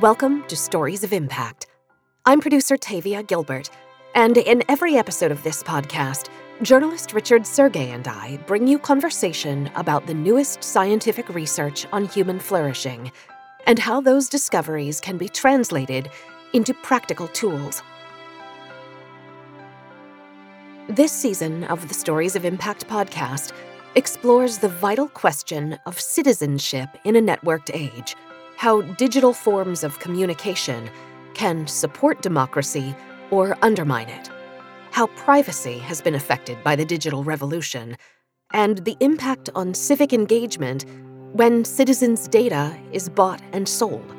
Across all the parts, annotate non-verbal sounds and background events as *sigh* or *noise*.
Welcome to Stories of Impact. I'm producer Tavia Gilbert, and in every episode of this podcast, journalist Richard Sergay and I bring you conversation about the newest scientific research on human flourishing and how those discoveries can be translated into practical tools. This season of the Stories of Impact podcast explores the vital question of citizenship in a networked age how digital forms of communication can support democracy or undermine it, how privacy has been affected by the digital revolution, and the impact on civic engagement when citizens' data is bought and sold.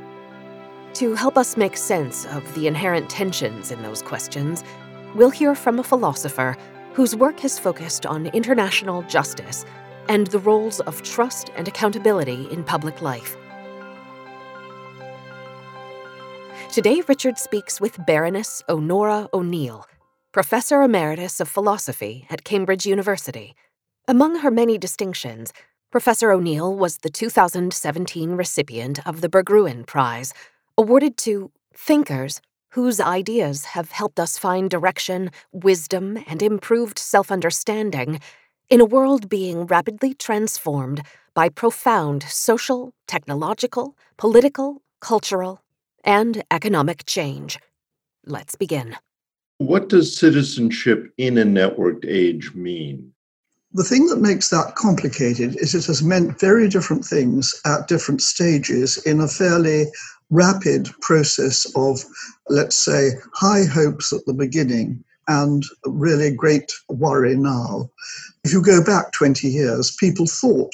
To help us make sense of the inherent tensions in those questions, we'll hear from a philosopher whose work has focused on international justice and the roles of trust and accountability in public life. Today, Richard speaks with Baroness Onora O'Neill, Professor Emeritus of Philosophy at Cambridge University. Among her many distinctions, Professor O'Neill was the 2017 recipient of the Berggruen Prize, awarded to thinkers whose ideas have helped us find direction, wisdom, and improved self understanding in a world being rapidly transformed by profound social, technological, political, cultural, and economic change. Let's begin. What does citizenship in a networked age mean? The thing that makes that complicated is it has meant very different things at different stages in a fairly rapid process of, let's say, high hopes at the beginning and really great worry now. If you go back 20 years, people thought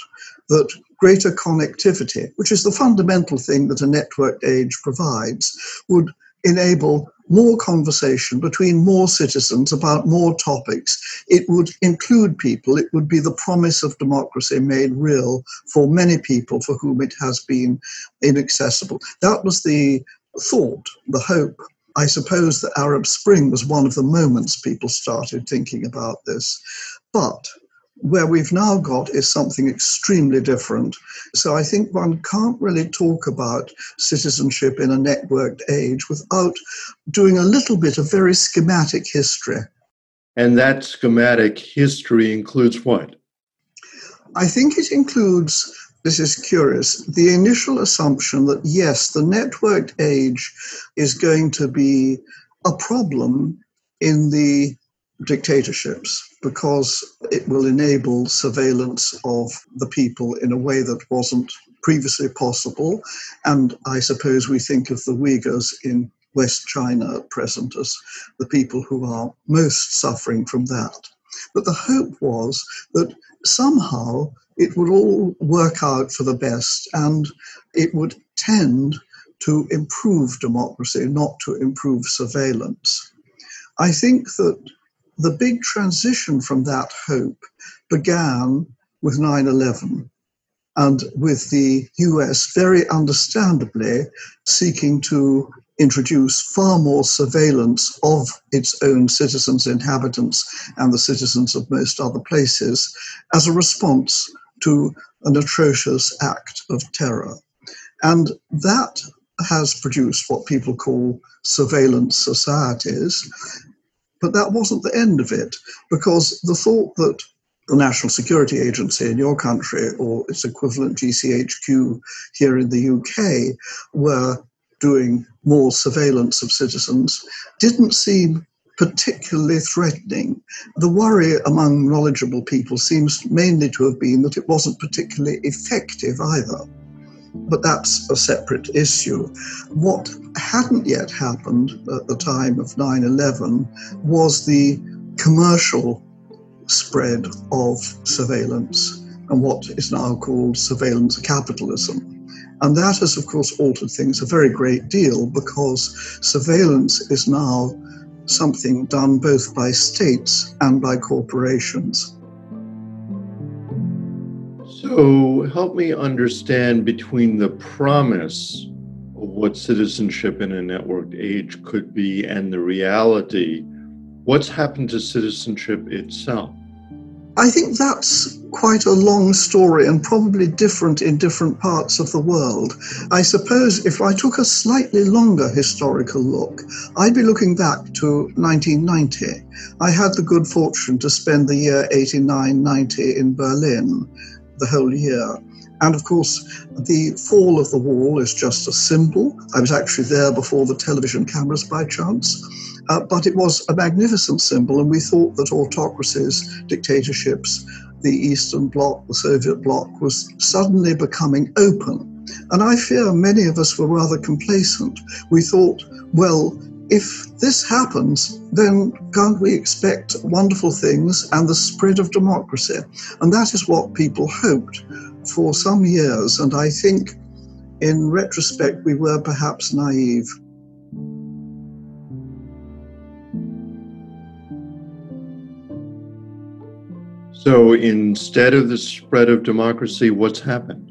that greater connectivity, which is the fundamental thing that a networked age provides, would enable more conversation between more citizens about more topics. It would include people. It would be the promise of democracy made real for many people for whom it has been inaccessible. That was the thought, the hope. I suppose the Arab Spring was one of the moments people started thinking about this. But where we've now got is something extremely different. So I think one can't really talk about citizenship in a networked age without doing a little bit of very schematic history. And that schematic history includes what? I think it includes, this is curious, the initial assumption that yes, the networked age is going to be a problem in the dictatorships because it will enable surveillance of the people in a way that wasn't previously possible. And I suppose we think of the Uyghurs in West China at present as the people who are most suffering from that. But the hope was that somehow it would all work out for the best and it would tend to improve democracy, not to improve surveillance. I think that the big transition from that hope began with 9 11 and with the US very understandably seeking to introduce far more surveillance of its own citizens, inhabitants, and the citizens of most other places as a response to an atrocious act of terror. And that has produced what people call surveillance societies. But that wasn't the end of it, because the thought that the National Security Agency in your country or its equivalent GCHQ here in the UK were doing more surveillance of citizens didn't seem particularly threatening. The worry among knowledgeable people seems mainly to have been that it wasn't particularly effective either but that's a separate issue. What hadn't yet happened at the time of 9 11 was the commercial spread of surveillance and what is now called surveillance capitalism. And that has, of course, altered things a very great deal because surveillance is now something done both by states and by corporations. So help me understand between the promise of what citizenship in a networked age could be and the reality, what's happened to citizenship itself? I think that's quite a long story and probably different in different parts of the world. I suppose if I took a slightly longer historical look, I'd be looking back to 1990. I had the good fortune to spend the year 89 90 in Berlin, the whole year. And of course, the fall of the wall is just a symbol. I was actually there before the television cameras by chance. Uh, but it was a magnificent symbol, and we thought that autocracies, dictatorships, the Eastern Bloc, the Soviet bloc, was suddenly becoming open. And I fear many of us were rather complacent. We thought, well, if this happens, then can't we expect wonderful things and the spread of democracy? And that is what people hoped for some years. And I think in retrospect, we were perhaps naive. So instead of the spread of democracy, what's happened?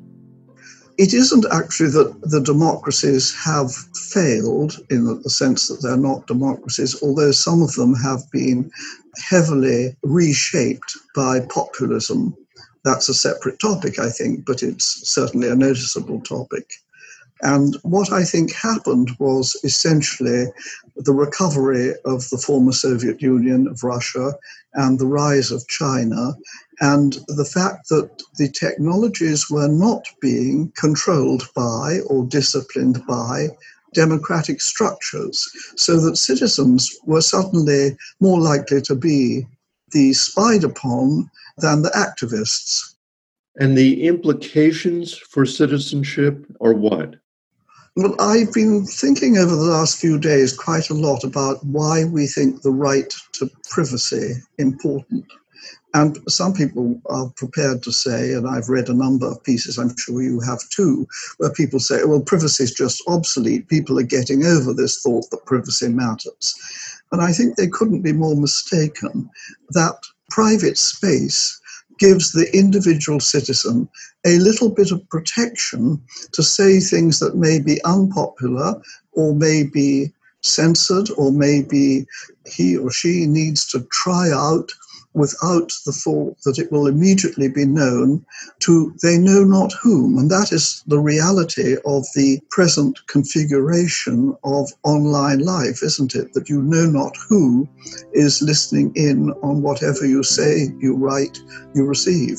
It isn't actually that the democracies have failed in the sense that they're not democracies, although some of them have been heavily reshaped by populism. That's a separate topic, I think, but it's certainly a noticeable topic. And what I think happened was essentially the recovery of the former Soviet Union, of Russia, and the rise of China, and the fact that the technologies were not being controlled by or disciplined by democratic structures, so that citizens were suddenly more likely to be the spied upon than the activists. And the implications for citizenship are what? Well, I've been thinking over the last few days quite a lot about why we think the right to privacy important. And some people are prepared to say, and I've read a number of pieces, I'm sure you have too, where people say, well, privacy is just obsolete. People are getting over this thought that privacy matters. And I think they couldn't be more mistaken that private space gives the individual citizen a little bit of protection to say things that may be unpopular or may be censored or maybe he or she needs to try out without the thought that it will immediately be known to they know not whom. And that is the reality of the present configuration of online life, isn't it? That you know not who is listening in on whatever you say, you write, you receive.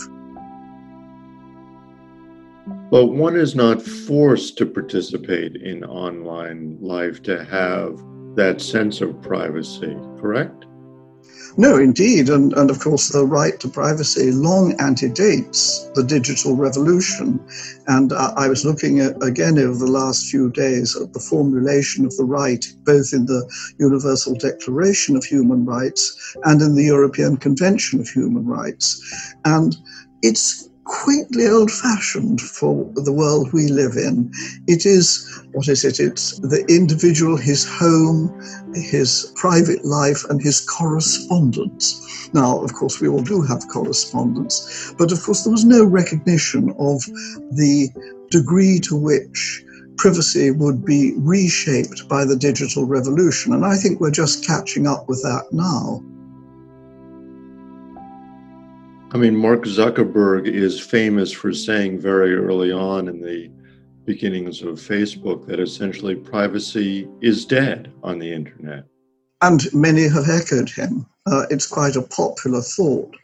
But one is not forced to participate in online life to have that sense of privacy, correct? No, indeed. And, and of course, the right to privacy long antedates the digital revolution. And uh, I was looking at, again over the last few days at the formulation of the right, both in the Universal Declaration of Human Rights and in the European Convention of Human Rights. And it's quaintly old fashioned for the world we live in. It is, what is it? It's the individual, his home, his private life, and his correspondence. Now, of course, we all do have correspondence, but of course, there was no recognition of the degree to which privacy would be reshaped by the digital revolution. And I think we're just catching up with that now. I mean, Mark Zuckerberg is famous for saying very early on in the beginnings of Facebook that essentially privacy is dead on the internet. And many have echoed him. Uh, it's quite a popular thought.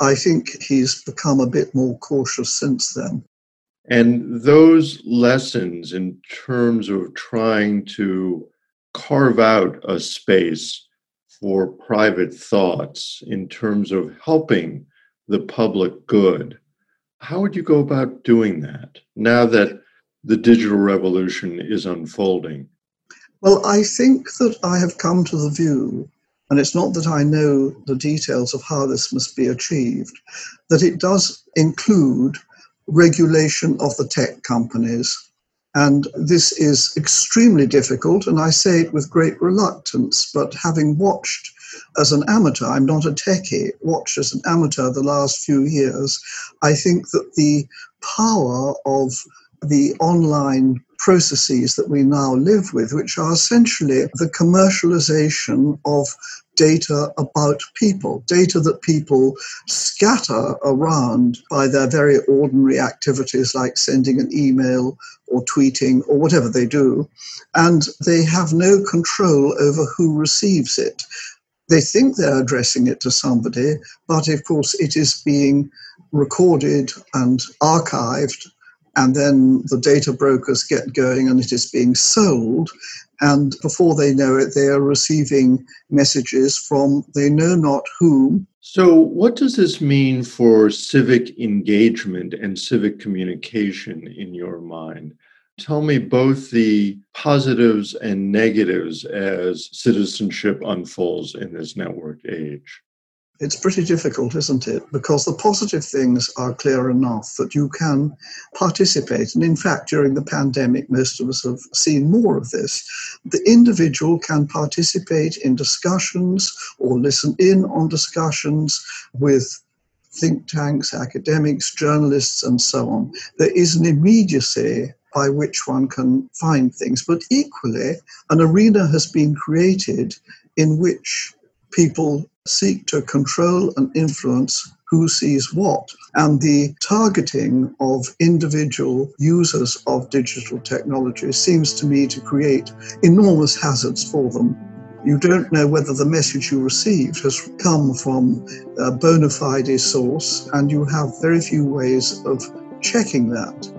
I think he's become a bit more cautious since then. And those lessons in terms of trying to carve out a space for private thoughts, in terms of helping the public good. How would you go about doing that now that the digital revolution is unfolding? Well, I think that I have come to the view, and it's not that I know the details of how this must be achieved, that it does include regulation of the tech companies. And this is extremely difficult, and I say it with great reluctance, but having watched as an amateur, I'm not a techie, watched as an amateur the last few years, I think that the power of the online processes that we now live with, which are essentially the commercialization of data about people, data that people scatter around by their very ordinary activities like sending an email or tweeting or whatever they do. And they have no control over who receives it. They think they're addressing it to somebody, but of course it is being recorded and archived and then the data brokers get going and it is being sold and before they know it, they are receiving messages from they know not whom. So, what does this mean for civic engagement and civic communication in your mind? Tell me both the positives and negatives as citizenship unfolds in this network age. It's pretty difficult, isn't it? Because the positive things are clear enough that you can participate. And in fact, during the pandemic, most of us have seen more of this. The individual can participate in discussions or listen in on discussions with think tanks, academics, journalists, and so on. There is an immediacy by which one can find things. But equally, an arena has been created in which people seek to control and influence who sees what. And the targeting of individual users of digital technology seems to me to create enormous hazards for them. You don't know whether the message you received has come from a bona fide source, and you have very few ways of checking that.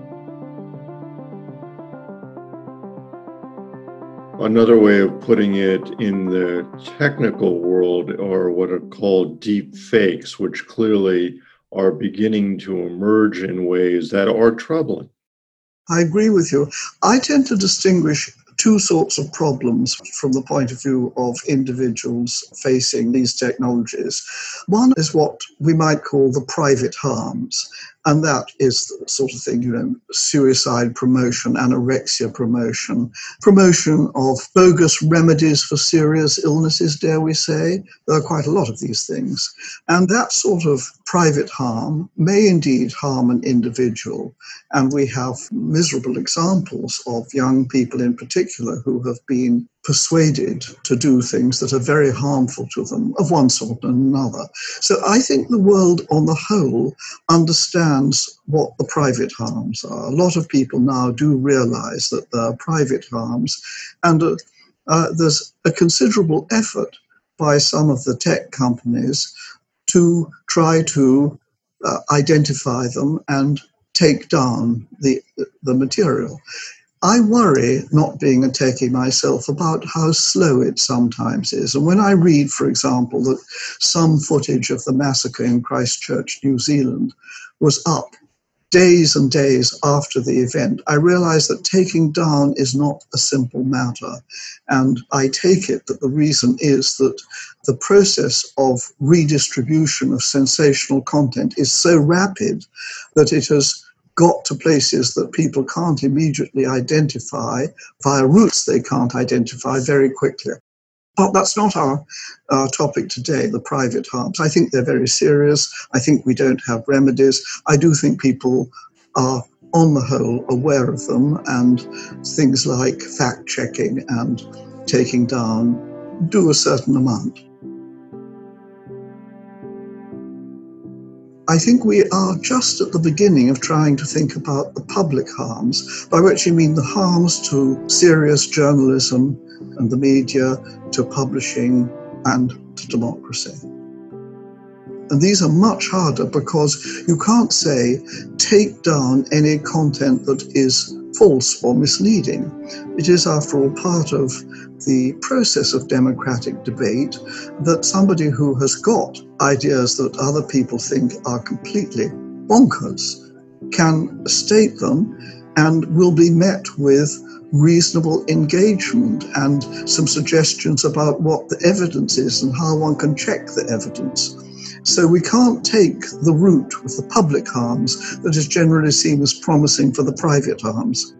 Another way of putting it in the technical world are what are called deep fakes, which clearly are beginning to emerge in ways that are troubling. I agree with you. I tend to distinguish two sorts of problems from the point of view of individuals facing these technologies. One is what we might call the private harms, and that is the sort of thing, you know, suicide promotion, anorexia promotion, promotion of bogus remedies for serious illnesses, dare we say. There are quite a lot of these things. And that sort of private harm may indeed harm an individual. And we have miserable examples of young people in particular who have been persuaded to do things that are very harmful to them of one sort and another. So I think the world on the whole understands what the private harms are. A lot of people now do realize that there are private harms, and uh, uh, there's a considerable effort by some of the tech companies to try to uh, identify them and take down the, the material. I worry, not being a techie myself, about how slow it sometimes is. And when I read, for example, that some footage of the massacre in Christchurch, New Zealand, was up days and days after the event, I realize that taking down is not a simple matter. And I take it that the reason is that the process of redistribution of sensational content is so rapid that it has got to places that people can't immediately identify via routes they can't identify very quickly. But that's not our, our topic today, the private harms. I think they're very serious. I think we don't have remedies. I do think people are, on the whole, aware of them, and things like fact checking and taking down do a certain amount. I think we are just at the beginning of trying to think about the public harms, by which you mean the harms to serious journalism and the media, to publishing, and to democracy. And these are much harder because you can't say take down any content that is false or misleading. It is, after all, part of the process of democratic debate that somebody who has got ideas that other people think are completely bonkers can state them and will be met with reasonable engagement and some suggestions about what the evidence is and how one can check the evidence. So we can't take the route with the public harms that is generally seen as promising for the private harms.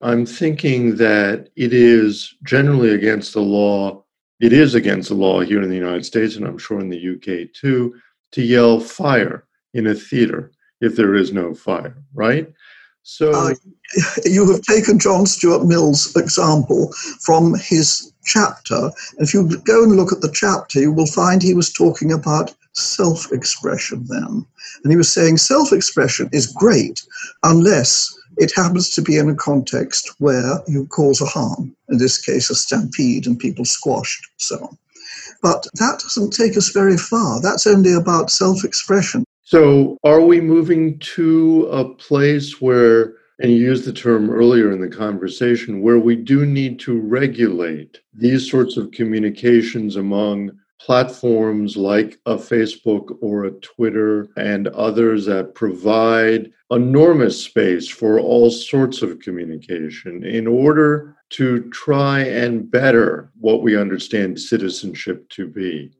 I'm thinking that it is generally against the law. It is against the law here in the United States, and I'm sure in the UK too, to yell fire in a theater if there is no fire, right? So uh, *laughs* you have taken John Stuart Mill's example from his chapter. If you go and look at the chapter, you will find he was talking about self expression then. And he was saying self expression is great unless it happens to be in a context where you cause a harm, in this case, a stampede and people squashed, so on. But that doesn't take us very far. That's only about self expression. So, are we moving to a place where, and you used the term earlier in the conversation, where we do need to regulate these sorts of communications among platforms like a Facebook or a Twitter and others that provide enormous space for all sorts of communication in order to try and better what we understand citizenship to be?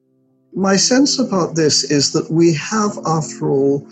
My sense about this is that we have, after all,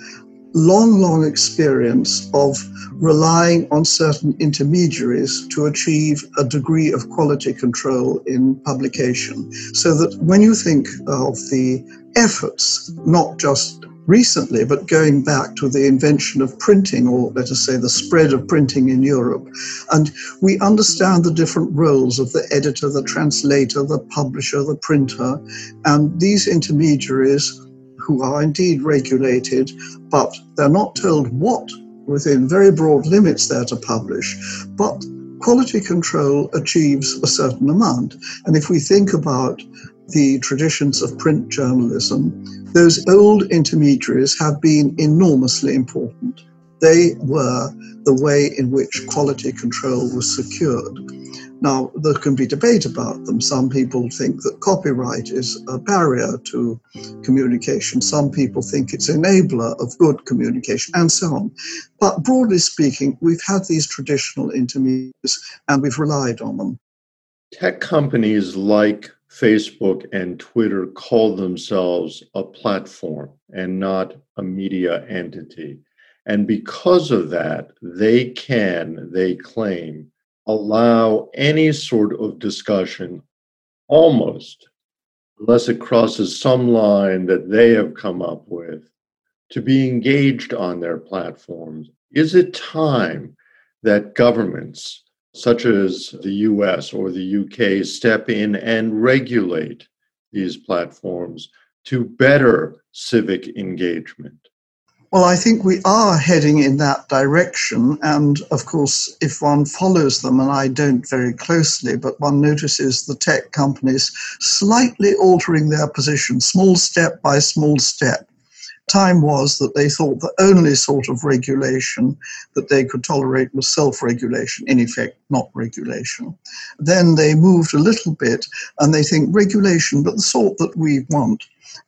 long, long experience of relying on certain intermediaries to achieve a degree of quality control in publication. So that when you think of the efforts, not just recently, but going back to the invention of printing, or let us say the spread of printing in Europe. And we understand the different roles of the editor, the translator, the publisher, the printer, and these intermediaries who are indeed regulated, but they're not told what within very broad limits they're to publish. But quality control achieves a certain amount. And if we think about the traditions of print journalism, those old intermediaries have been enormously important. They were the way in which quality control was secured. Now, there can be debate about them. Some people think that copyright is a barrier to communication. Some people think it's an enabler of good communication, and so on. But broadly speaking, we've had these traditional intermediaries and we've relied on them. Tech companies like Facebook and Twitter call themselves a platform and not a media entity. And because of that, they can, they claim, allow any sort of discussion almost, unless it crosses some line that they have come up with, to be engaged on their platforms. Is it time that governments such as the US or the UK, step in and regulate these platforms to better civic engagement? Well, I think we are heading in that direction. And of course, if one follows them, and I don't very closely, but one notices the tech companies slightly altering their position, small step by small step time was that they thought the only sort of regulation that they could tolerate was self regulation, in effect, not regulation. Then they moved a little bit and they think regulation, but the sort that we want.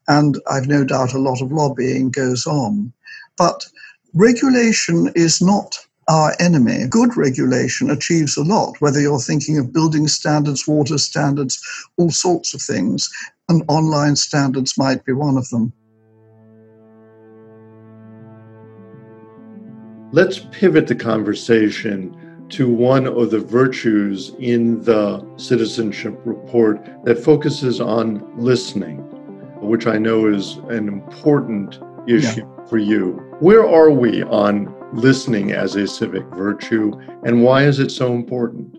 And I've no doubt a lot of lobbying goes on. But regulation is not our enemy. Good regulation achieves a lot, whether you're thinking of building standards, water standards, all sorts of things, and online standards might be one of them. Let's pivot the conversation to one of the virtues in the citizenship report that focuses on listening, which I know is an important issue yeah. for you. Where are we on listening as a civic virtue, and why is it so important?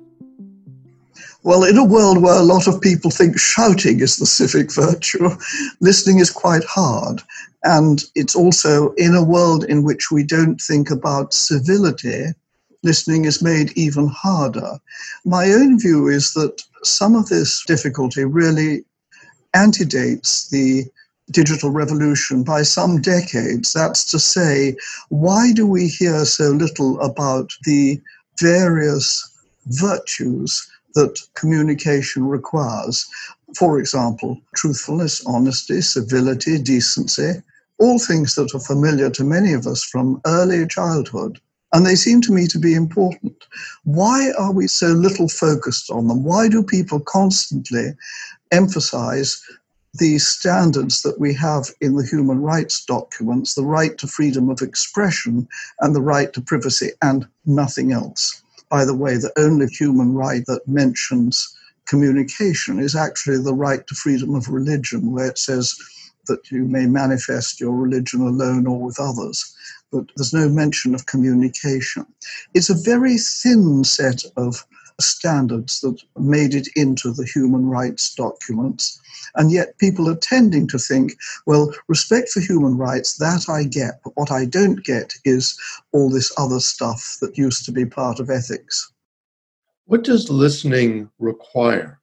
Well, in a world where a lot of people think shouting is the civic virtue, *laughs* listening is quite hard. And it's also in a world in which we don't think about civility, listening is made even harder. My own view is that some of this difficulty really antedates the digital revolution by some decades. That's to say, why do we hear so little about the various virtues that communication requires? For example, truthfulness, honesty, civility, decency, all things that are familiar to many of us from early childhood. And they seem to me to be important. Why are we so little focused on them? Why do people constantly emphasize the standards that we have in the human rights documents the right to freedom of expression and the right to privacy and nothing else? By the way, the only human right that mentions communication is actually the right to freedom of religion, where it says that you may manifest your religion alone or with others. But there's no mention of communication. It's a very thin set of standards that made it into the human rights documents. And yet people are tending to think, well, respect for human rights, that I get. But what I don't get is all this other stuff that used to be part of ethics. What does listening require?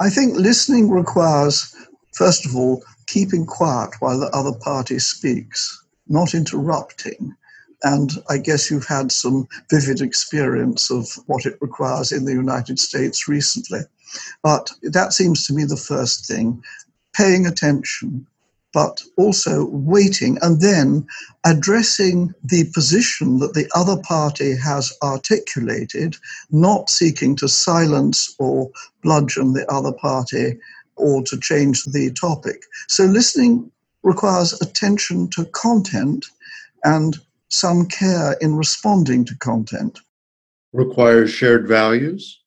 I think listening requires, first of all, keeping quiet while the other party speaks, not interrupting. And I guess you've had some vivid experience of what it requires in the United States recently. But that seems to me the first thing paying attention, but also waiting and then addressing the position that the other party has articulated, not seeking to silence or bludgeon the other party or to change the topic. So listening requires attention to content and some care in responding to content. Requires shared values?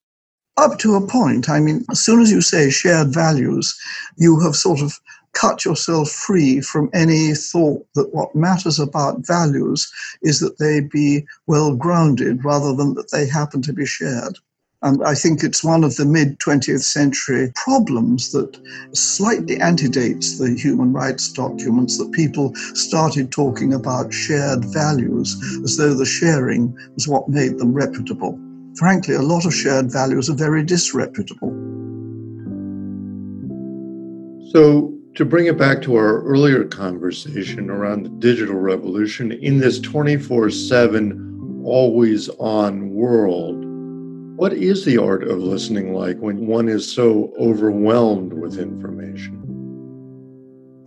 Up to a point. I mean, as soon as you say shared values, you have sort of cut yourself free from any thought that what matters about values is that they be well grounded rather than that they happen to be shared. And I think it's one of the mid 20th century problems that slightly antedates the human rights documents that people started talking about shared values as though the sharing was what made them reputable. Frankly, a lot of shared values are very disreputable. So, to bring it back to our earlier conversation around the digital revolution, in this 24 7 always on world, what is the art of listening like when one is so overwhelmed with information?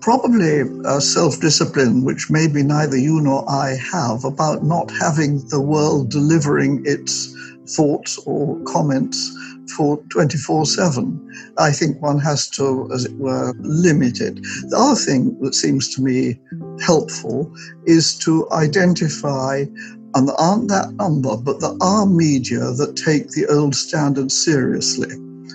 Probably a self discipline, which maybe neither you nor I have, about not having the world delivering its thoughts or comments for 24 7. I think one has to, as it were, limit it. The other thing that seems to me helpful is to identify and there aren't that number, but there are media that take the old standards seriously.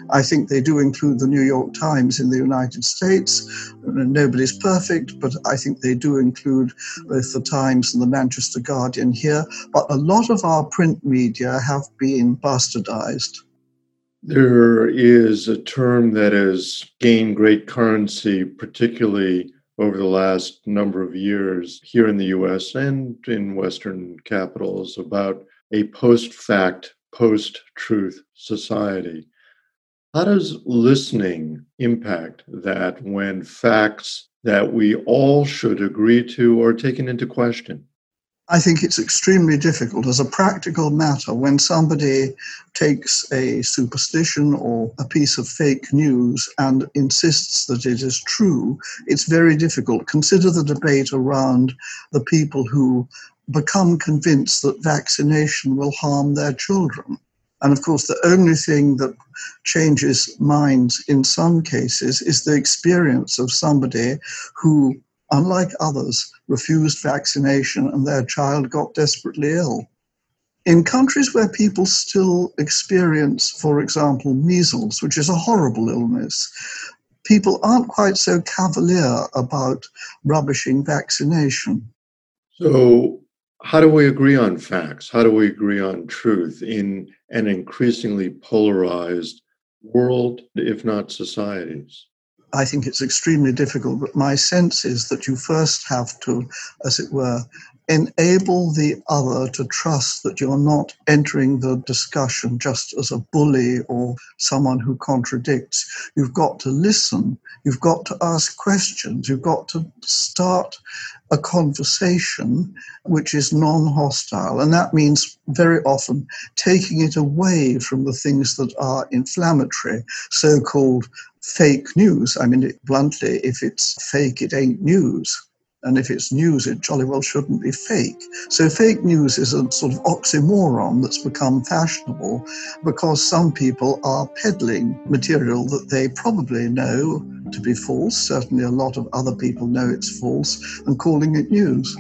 I think they do include the New York Times in the United States. Nobody's perfect, but I think they do include both the Times and the Manchester Guardian here. But a lot of our print media have been bastardized. There is a term that has gained great currency, particularly over the last number of years here in the US and in Western capitals about a post fact, post truth society. How does listening impact that when facts that we all should agree to are taken into question? I think it's extremely difficult as a practical matter when somebody takes a superstition or a piece of fake news and insists that it is true. It's very difficult. Consider the debate around the people who become convinced that vaccination will harm their children. And of course, the only thing that changes minds in some cases is the experience of somebody who unlike others, refused vaccination and their child got desperately ill. In countries where people still experience, for example, measles, which is a horrible illness, people aren't quite so cavalier about rubbishing vaccination. So, how do we agree on facts? How do we agree on truth in an increasingly polarized world, if not societies? I think it's extremely difficult, but my sense is that you first have to, as it were, enable the other to trust that you're not entering the discussion just as a bully or someone who contradicts. You've got to listen. You've got to ask questions. You've got to start a conversation which is non hostile. And that means very often taking it away from the things that are inflammatory, so called fake news. I mean, it, bluntly, if it's fake, it ain't news. And if it's news, it jolly well shouldn't be fake. So fake news is a sort of oxymoron that's become fashionable because some people are peddling material that they probably know to be false. Certainly, a lot of other people know it's false and calling it news.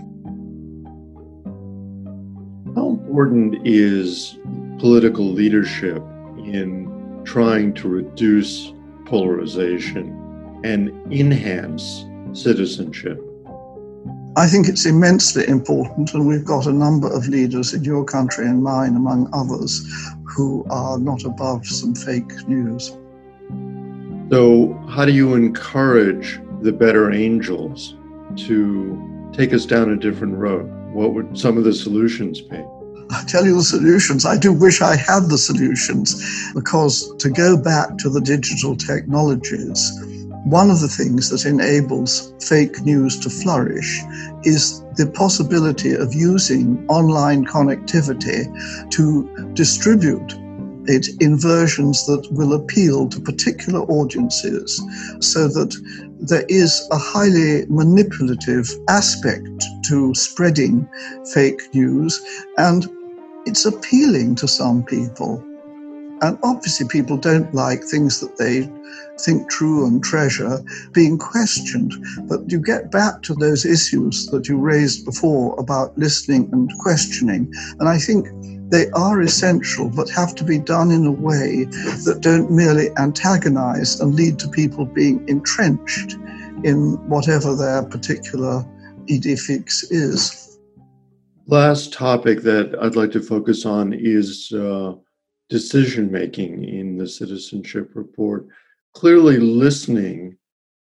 How important is political leadership in trying to reduce polarization and enhance citizenship? I think it's immensely important, and we've got a number of leaders in your country and mine, among others, who are not above some fake news. So, how do you encourage the better angels to take us down a different road? What would some of the solutions be? I tell you the solutions. I do wish I had the solutions because to go back to the digital technologies, one of the things that enables fake news to flourish is the possibility of using online connectivity to distribute it in versions that will appeal to particular audiences so that there is a highly manipulative aspect to spreading fake news and it's appealing to some people. And obviously, people don't like things that they think true and treasure being questioned. But you get back to those issues that you raised before about listening and questioning. And I think they are essential, but have to be done in a way that don't merely antagonize and lead to people being entrenched in whatever their particular idée fixe is. Last topic that I'd like to focus on is uh, decision making in the citizenship report. Clearly, listening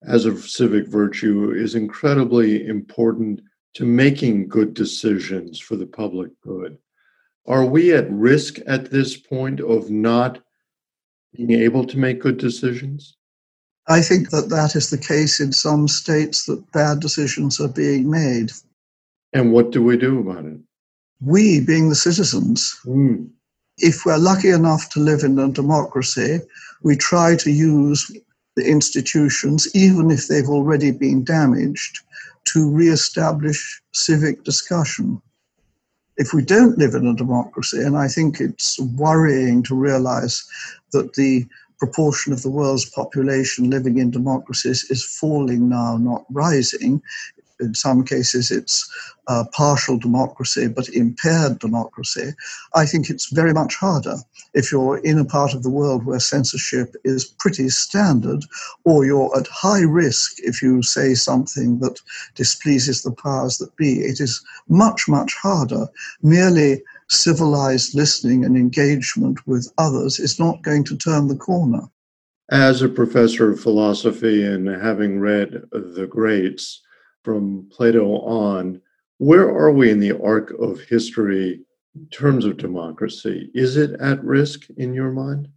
as a civic virtue is incredibly important to making good decisions for the public good. Are we at risk at this point of not being able to make good decisions? I think that that is the case in some states that bad decisions are being made. And what do we do about it? We, being the citizens, mm. If we're lucky enough to live in a democracy, we try to use the institutions, even if they've already been damaged, to re-establish civic discussion. If we don't live in a democracy, and I think it's worrying to realize that the proportion of the world's population living in democracies is falling now, not rising, in some cases it's uh, partial democracy but impaired democracy, I think it's very much harder if you're in a part of the world where censorship is pretty standard, or you're at high risk if you say something that displeases the powers that be. It is much, much harder. Merely civilized listening and engagement with others is not going to turn the corner. As a professor of philosophy and having read the greats, from Plato on, where are we in the arc of history in terms of democracy? Is it at risk in your mind?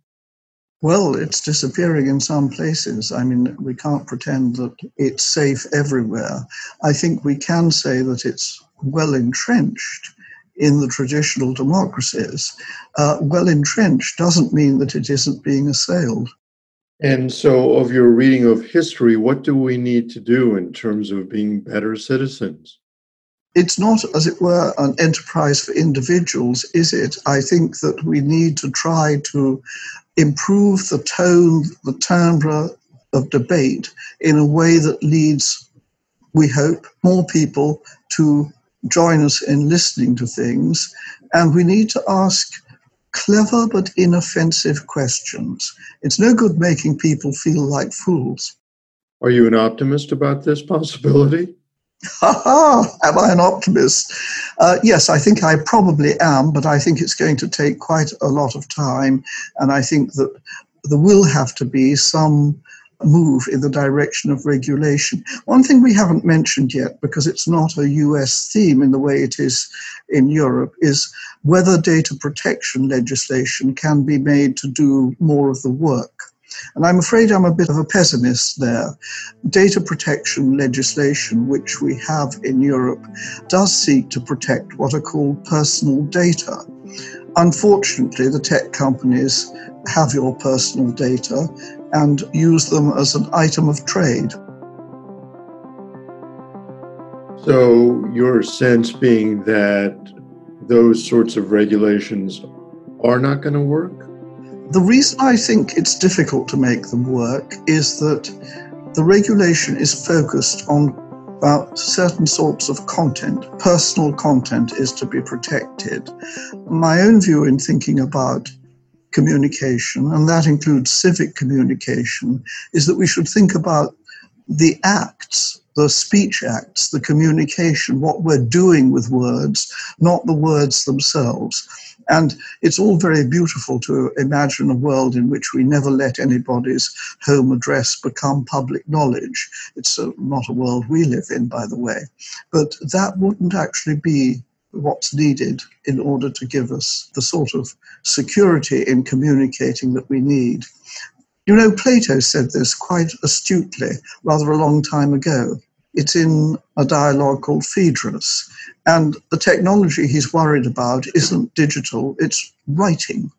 Well, it's disappearing in some places. I mean, we can't pretend that it's safe everywhere. I think we can say that it's well entrenched in the traditional democracies. Uh, well entrenched doesn't mean that it isn't being assailed. And so, of your reading of history, what do we need to do in terms of being better citizens? It's not, as it were, an enterprise for individuals, is it? I think that we need to try to improve the tone, the timbre of debate in a way that leads, we hope, more people to join us in listening to things. And we need to ask clever but inoffensive questions. It's no good making people feel like fools. Are you an optimist about this possibility? Ha ha! Am I an optimist? Uh, yes, I think I probably am, but I think it's going to take quite a lot of time, and I think that there will have to be some move in the direction of regulation. One thing we haven't mentioned yet, because it's not a US theme in the way it is in Europe, is whether data protection legislation can be made to do more of the work. And I'm afraid I'm a bit of a pessimist there. Data protection legislation, which we have in Europe, does seek to protect what are called personal data. Unfortunately, the tech companies have your personal data and use them as an item of trade. So, your sense being that those sorts of regulations are not going to work? The reason I think it's difficult to make them work is that the regulation is focused on about certain sorts of content. Personal content is to be protected. My own view in thinking about communication, and that includes civic communication, is that we should think about the acts, the speech acts, the communication, what we're doing with words, not the words themselves. And it's all very beautiful to imagine a world in which we never let anybody's home address become public knowledge. It's a, not a world we live in, by the way. But that wouldn't actually be what's needed in order to give us the sort of security in communicating that we need. You know, Plato said this quite astutely rather a long time ago. It's in a dialogue called Phaedrus. And the technology he's worried about isn't digital, it's writing.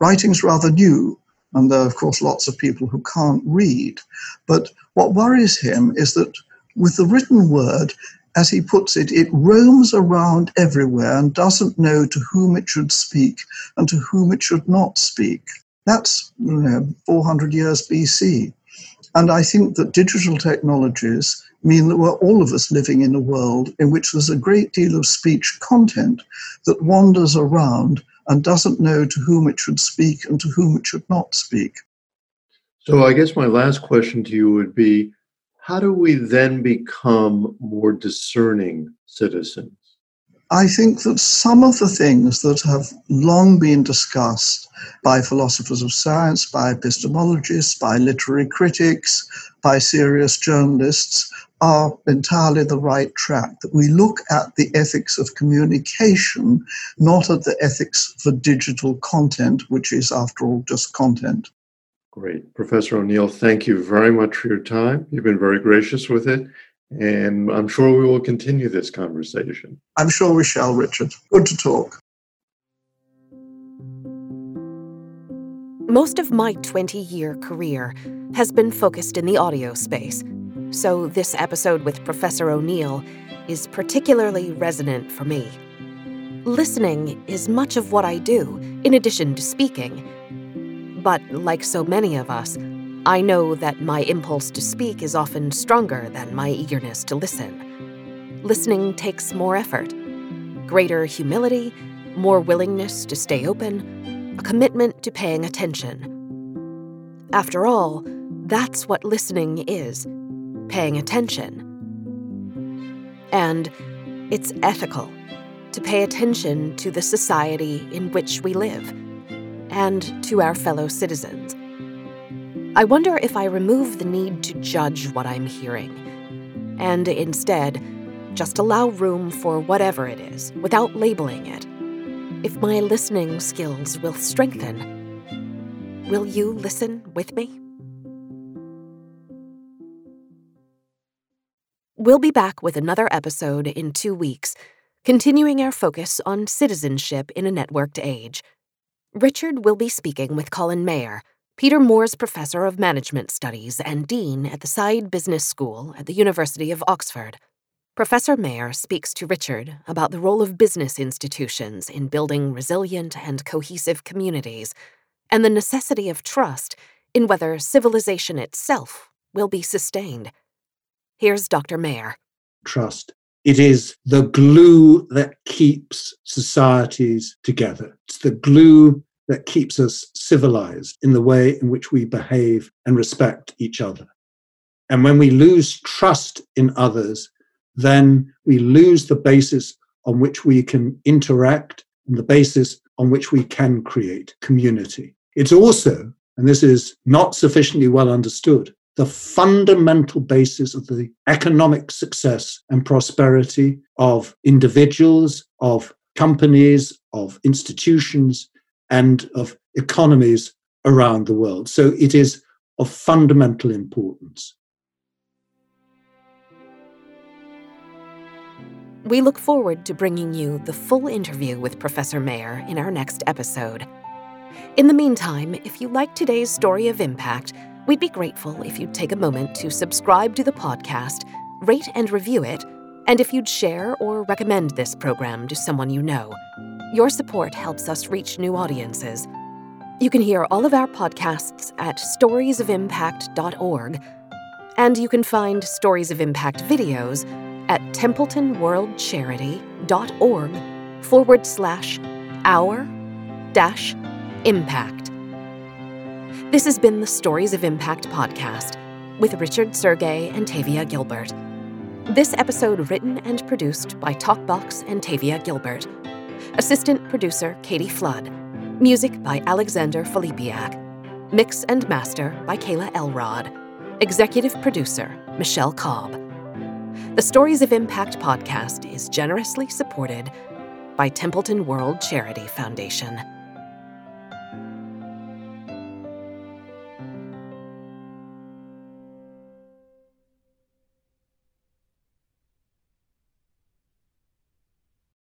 Writing's rather new, and there are, of course, lots of people who can't read. But what worries him is that with the written word, as he puts it, it roams around everywhere and doesn't know to whom it should speak and to whom it should not speak. That's you know, 400 years BC. And I think that digital technologies mean that we're all of us living in a world in which there's a great deal of speech content that wanders around and doesn't know to whom it should speak and to whom it should not speak. So, I guess my last question to you would be how do we then become more discerning citizens? I think that some of the things that have long been discussed by philosophers of science, by epistemologists, by literary critics, by serious journalists are entirely the right track. That we look at the ethics of communication, not at the ethics for digital content, which is, after all, just content. Great. Professor O'Neill, thank you very much for your time. You've been very gracious with it. And I'm sure we will continue this conversation. I'm sure we shall, Richard. Good to talk. Most of my 20 year career has been focused in the audio space, so this episode with Professor O'Neill is particularly resonant for me. Listening is much of what I do, in addition to speaking. But like so many of us, I know that my impulse to speak is often stronger than my eagerness to listen. Listening takes more effort, greater humility, more willingness to stay open, a commitment to paying attention. After all, that's what listening is paying attention. And it's ethical to pay attention to the society in which we live and to our fellow citizens. I wonder if I remove the need to judge what I'm hearing and instead just allow room for whatever it is without labeling it. If my listening skills will strengthen, will you listen with me? We'll be back with another episode in two weeks, continuing our focus on citizenship in a networked age. Richard will be speaking with Colin Mayer, Peter Moores Professor of Management Studies and Dean at the Said Business School at the University of Oxford. Professor Mayer speaks to Richard about the role of business institutions in building resilient and cohesive communities, and the necessity of trust in whether civilization itself will be sustained. Here's Dr. Mayer. Trust. It is the glue that keeps societies together. It's the glue that keeps us civilized in the way in which we behave and respect each other. And when we lose trust in others, then we lose the basis on which we can interact and the basis on which we can create community. It's also, and this is not sufficiently well understood, the fundamental basis of the economic success and prosperity of individuals, of companies, of institutions, and of economies around the world. So it is of fundamental importance. We look forward to bringing you the full interview with Professor Mayer in our next episode. In the meantime, if you like today's story of impact, We'd be grateful if you'd take a moment to subscribe to the podcast, rate and review it, and if you'd share or recommend this program to someone you know. Your support helps us reach new audiences. You can hear all of our podcasts at storiesofimpact.org, and you can find Stories of Impact videos at templetonworldcharity.org forward slash our dash impact. This has been the Stories of Impact podcast. with Richard Sergay and Tavia Gilbert. This episode written and produced by Talkbox and Tavia Gilbert. Assistant producer Katie Flood. Music by Alexander Filipiak. Mix and master by Kayla Elrod. Executive producer Michelle Cobb. The Stories of Impact podcast is generously supported by Templeton World Charity Foundation.